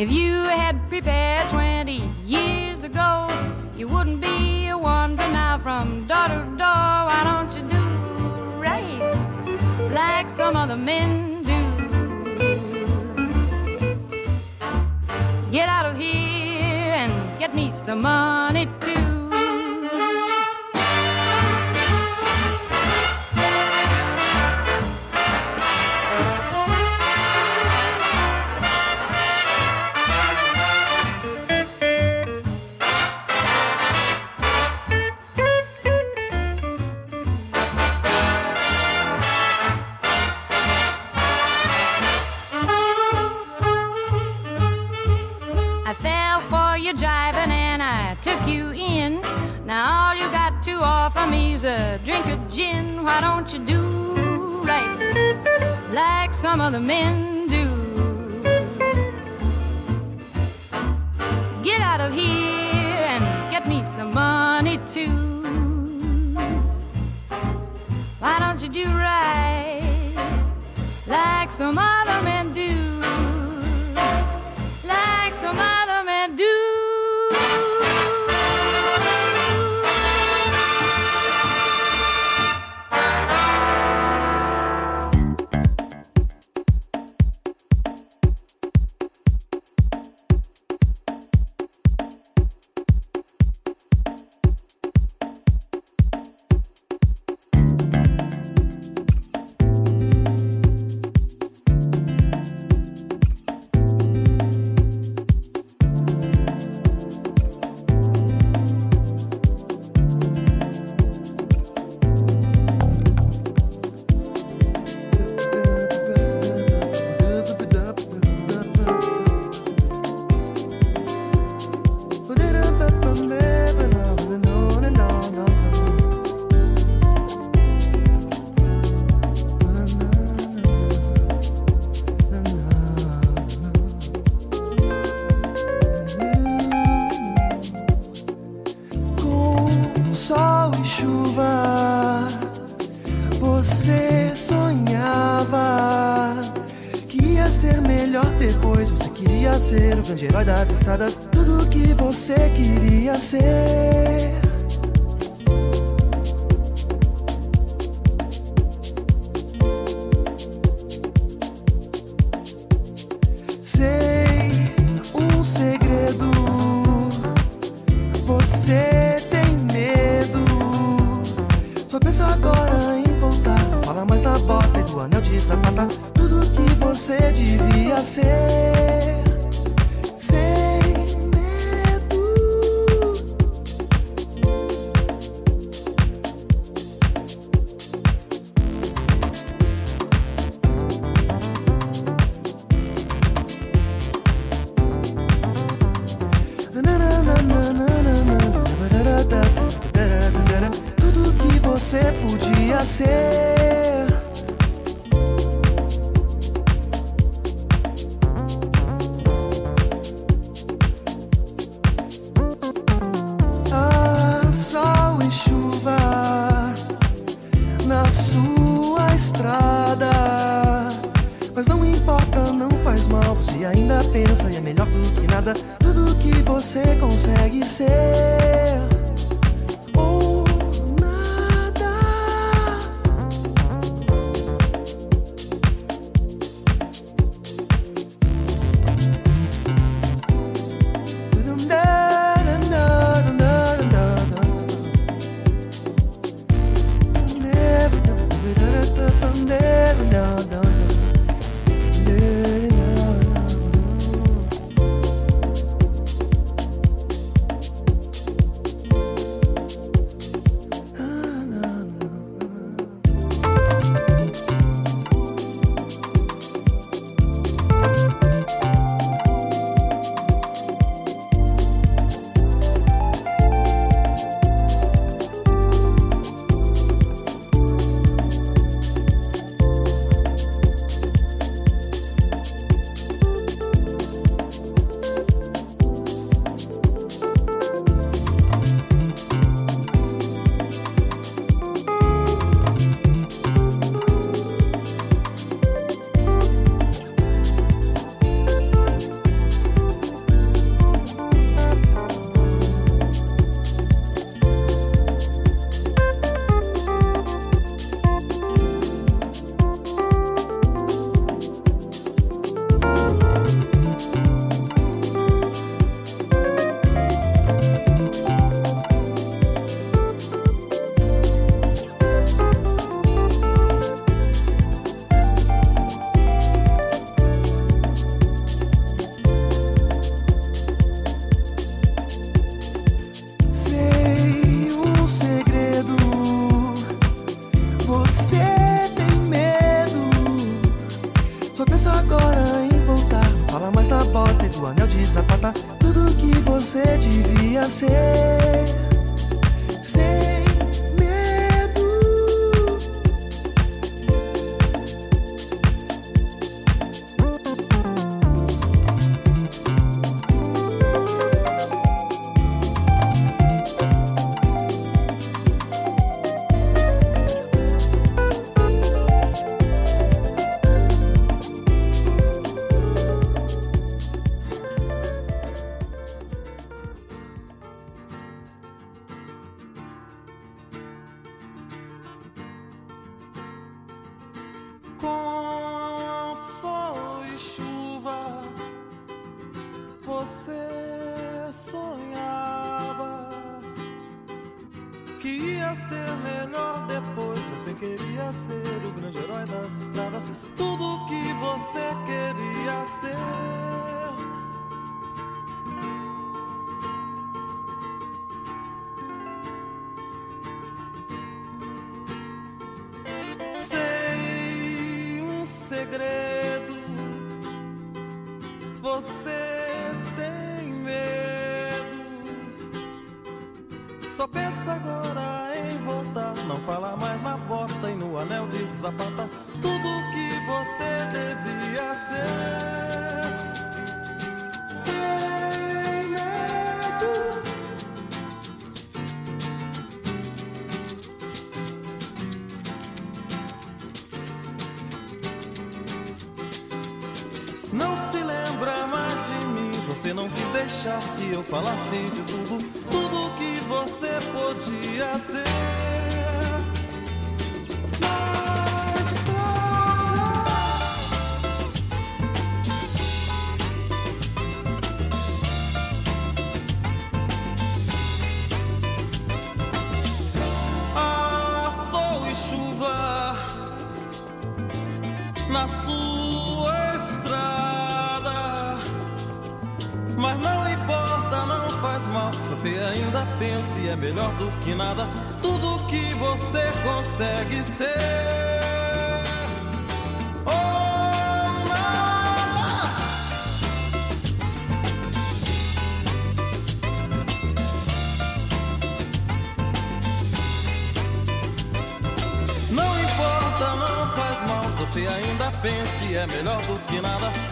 If you had prepared 20 years ago, you wouldn't be a wonder now from door to door. Why don't you do right like some other men do? Get out of here and get me some money gin, why don't you do right like some other men do? Get out of here and get me some money too. Why don't you do right like some other men do? anel de zapata tudo que você devia ser. Dedo, anel de sapata, tudo que você devia ser. Sem fala mais na porta e no anel de sapata. Tudo que você devia ser. Sem medo. Não se lembra mais de mim. Você não quis deixar que eu falasse de tudo, tudo que você podia ser. Consegue ser. Oh, nada. Não importa, não faz mal. Você ainda pensa é melhor do que nada.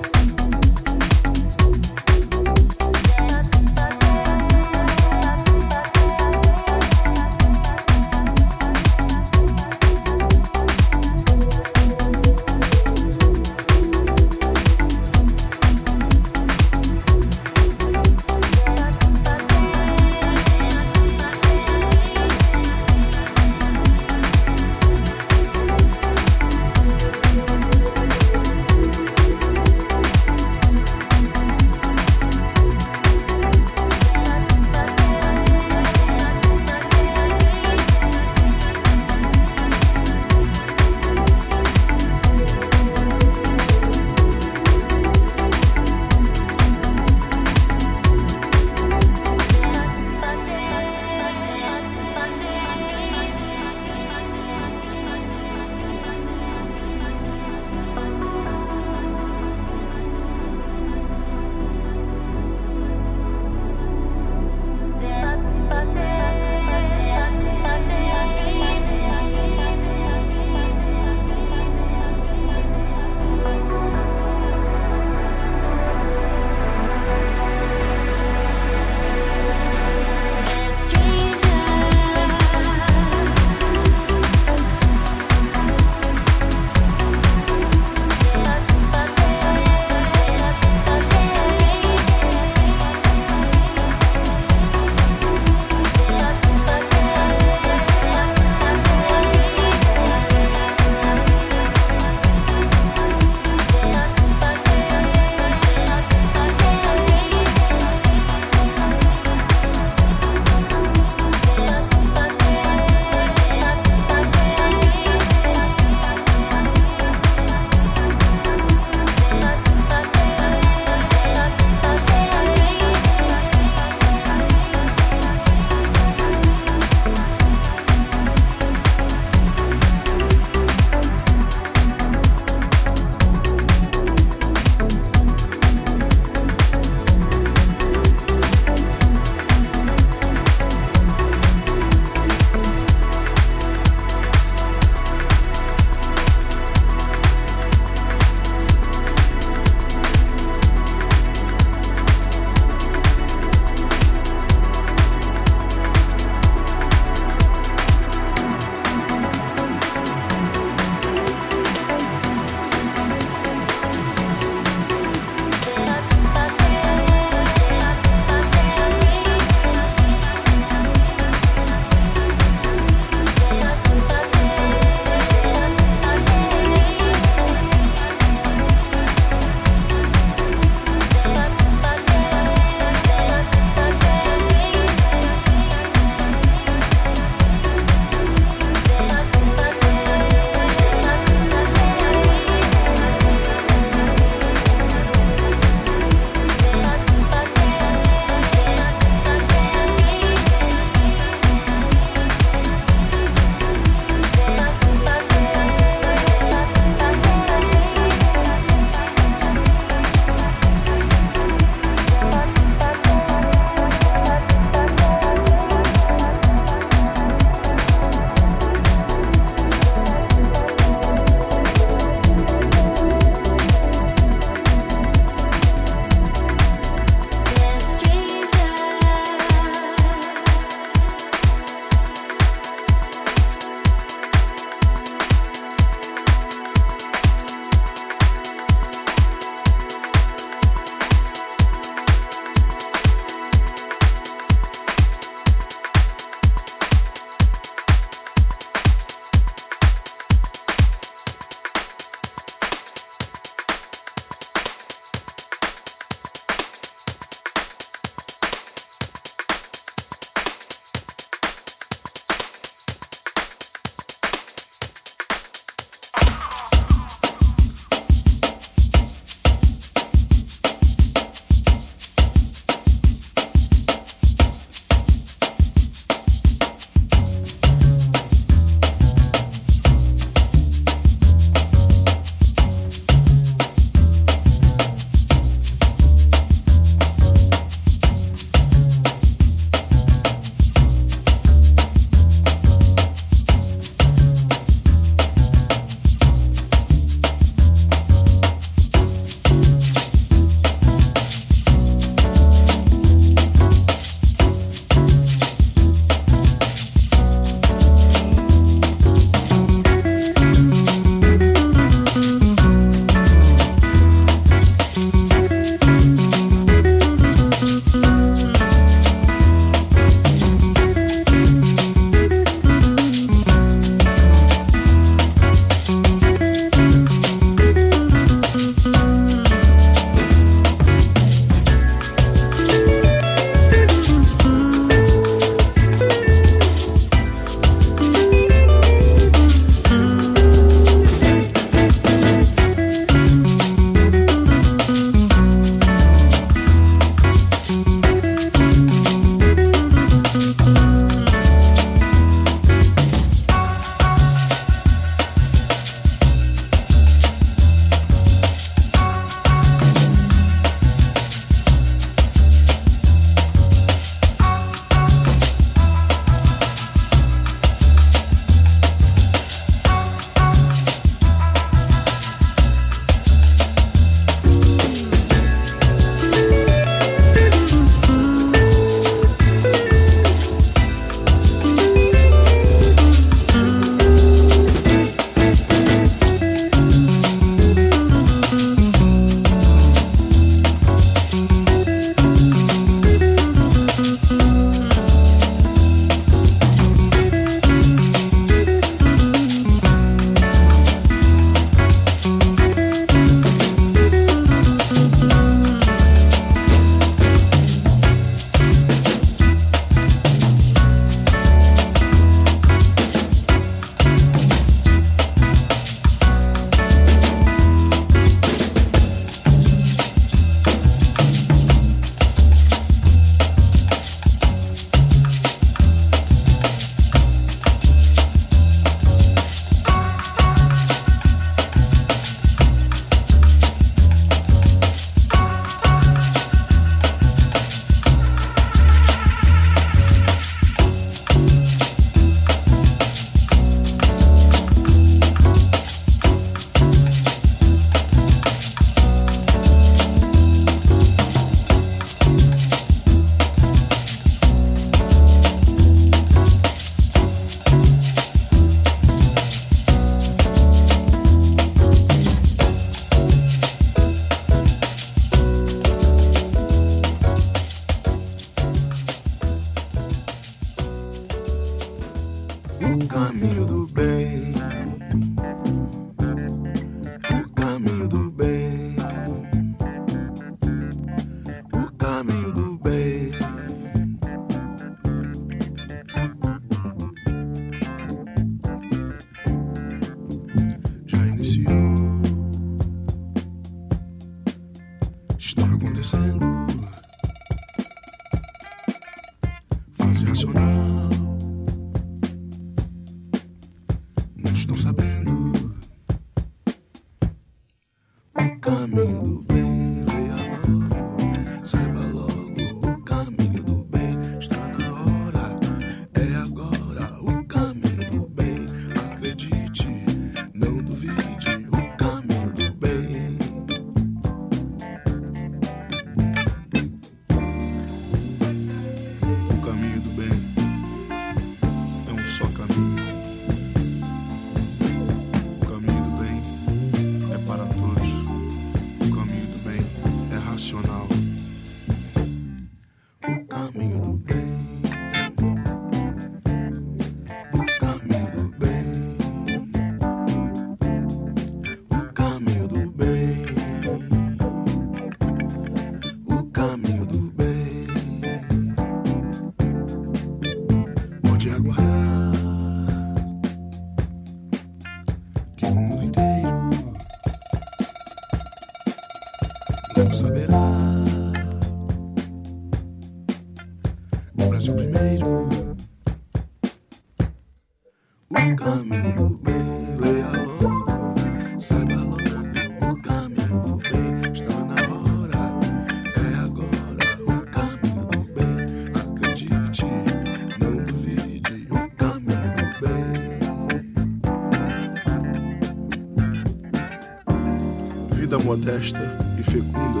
Modesta e fecunda,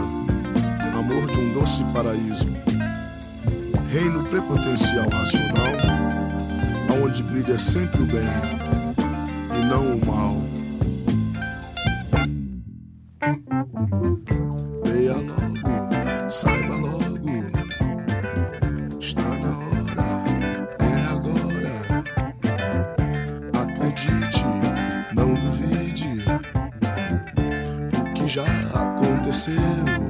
amor de um doce paraíso, reino prepotencial racional, aonde brilha sempre o bem e não o mal. Existe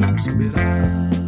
não.